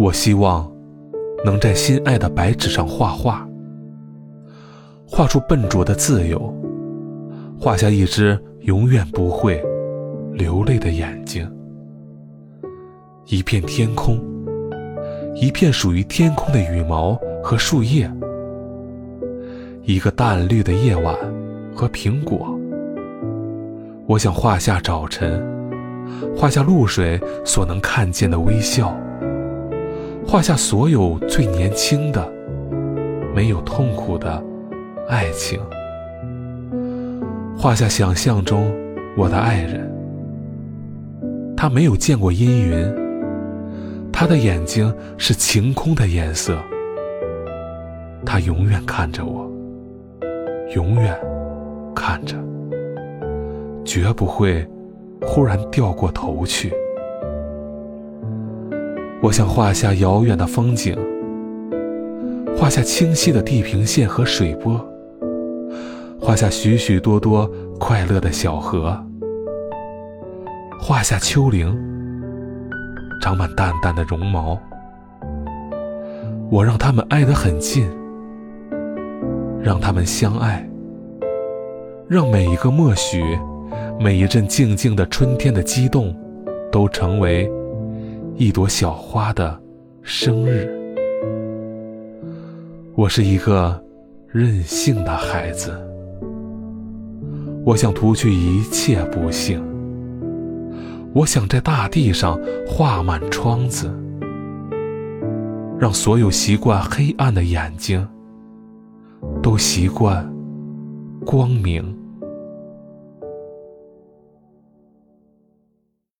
我希望能在心爱的白纸上画画，画出笨拙的自由，画下一只永远不会流泪的眼睛，一片天空，一片属于天空的羽毛和树叶，一个淡绿的夜晚和苹果。我想画下早晨，画下露水所能看见的微笑。画下所有最年轻的、没有痛苦的爱情，画下想象中我的爱人。他没有见过阴云，他的眼睛是晴空的颜色。他永远看着我，永远看着，绝不会忽然掉过头去。我想画下遥远的风景，画下清晰的地平线和水波，画下许许多多快乐的小河，画下丘陵，长满淡淡的绒毛。我让他们挨得很近，让他们相爱，让每一个默许，每一阵静静的春天的激动，都成为。一朵小花的生日，我是一个任性的孩子。我想除去一切不幸，我想在大地上画满窗子，让所有习惯黑暗的眼睛都习惯光明。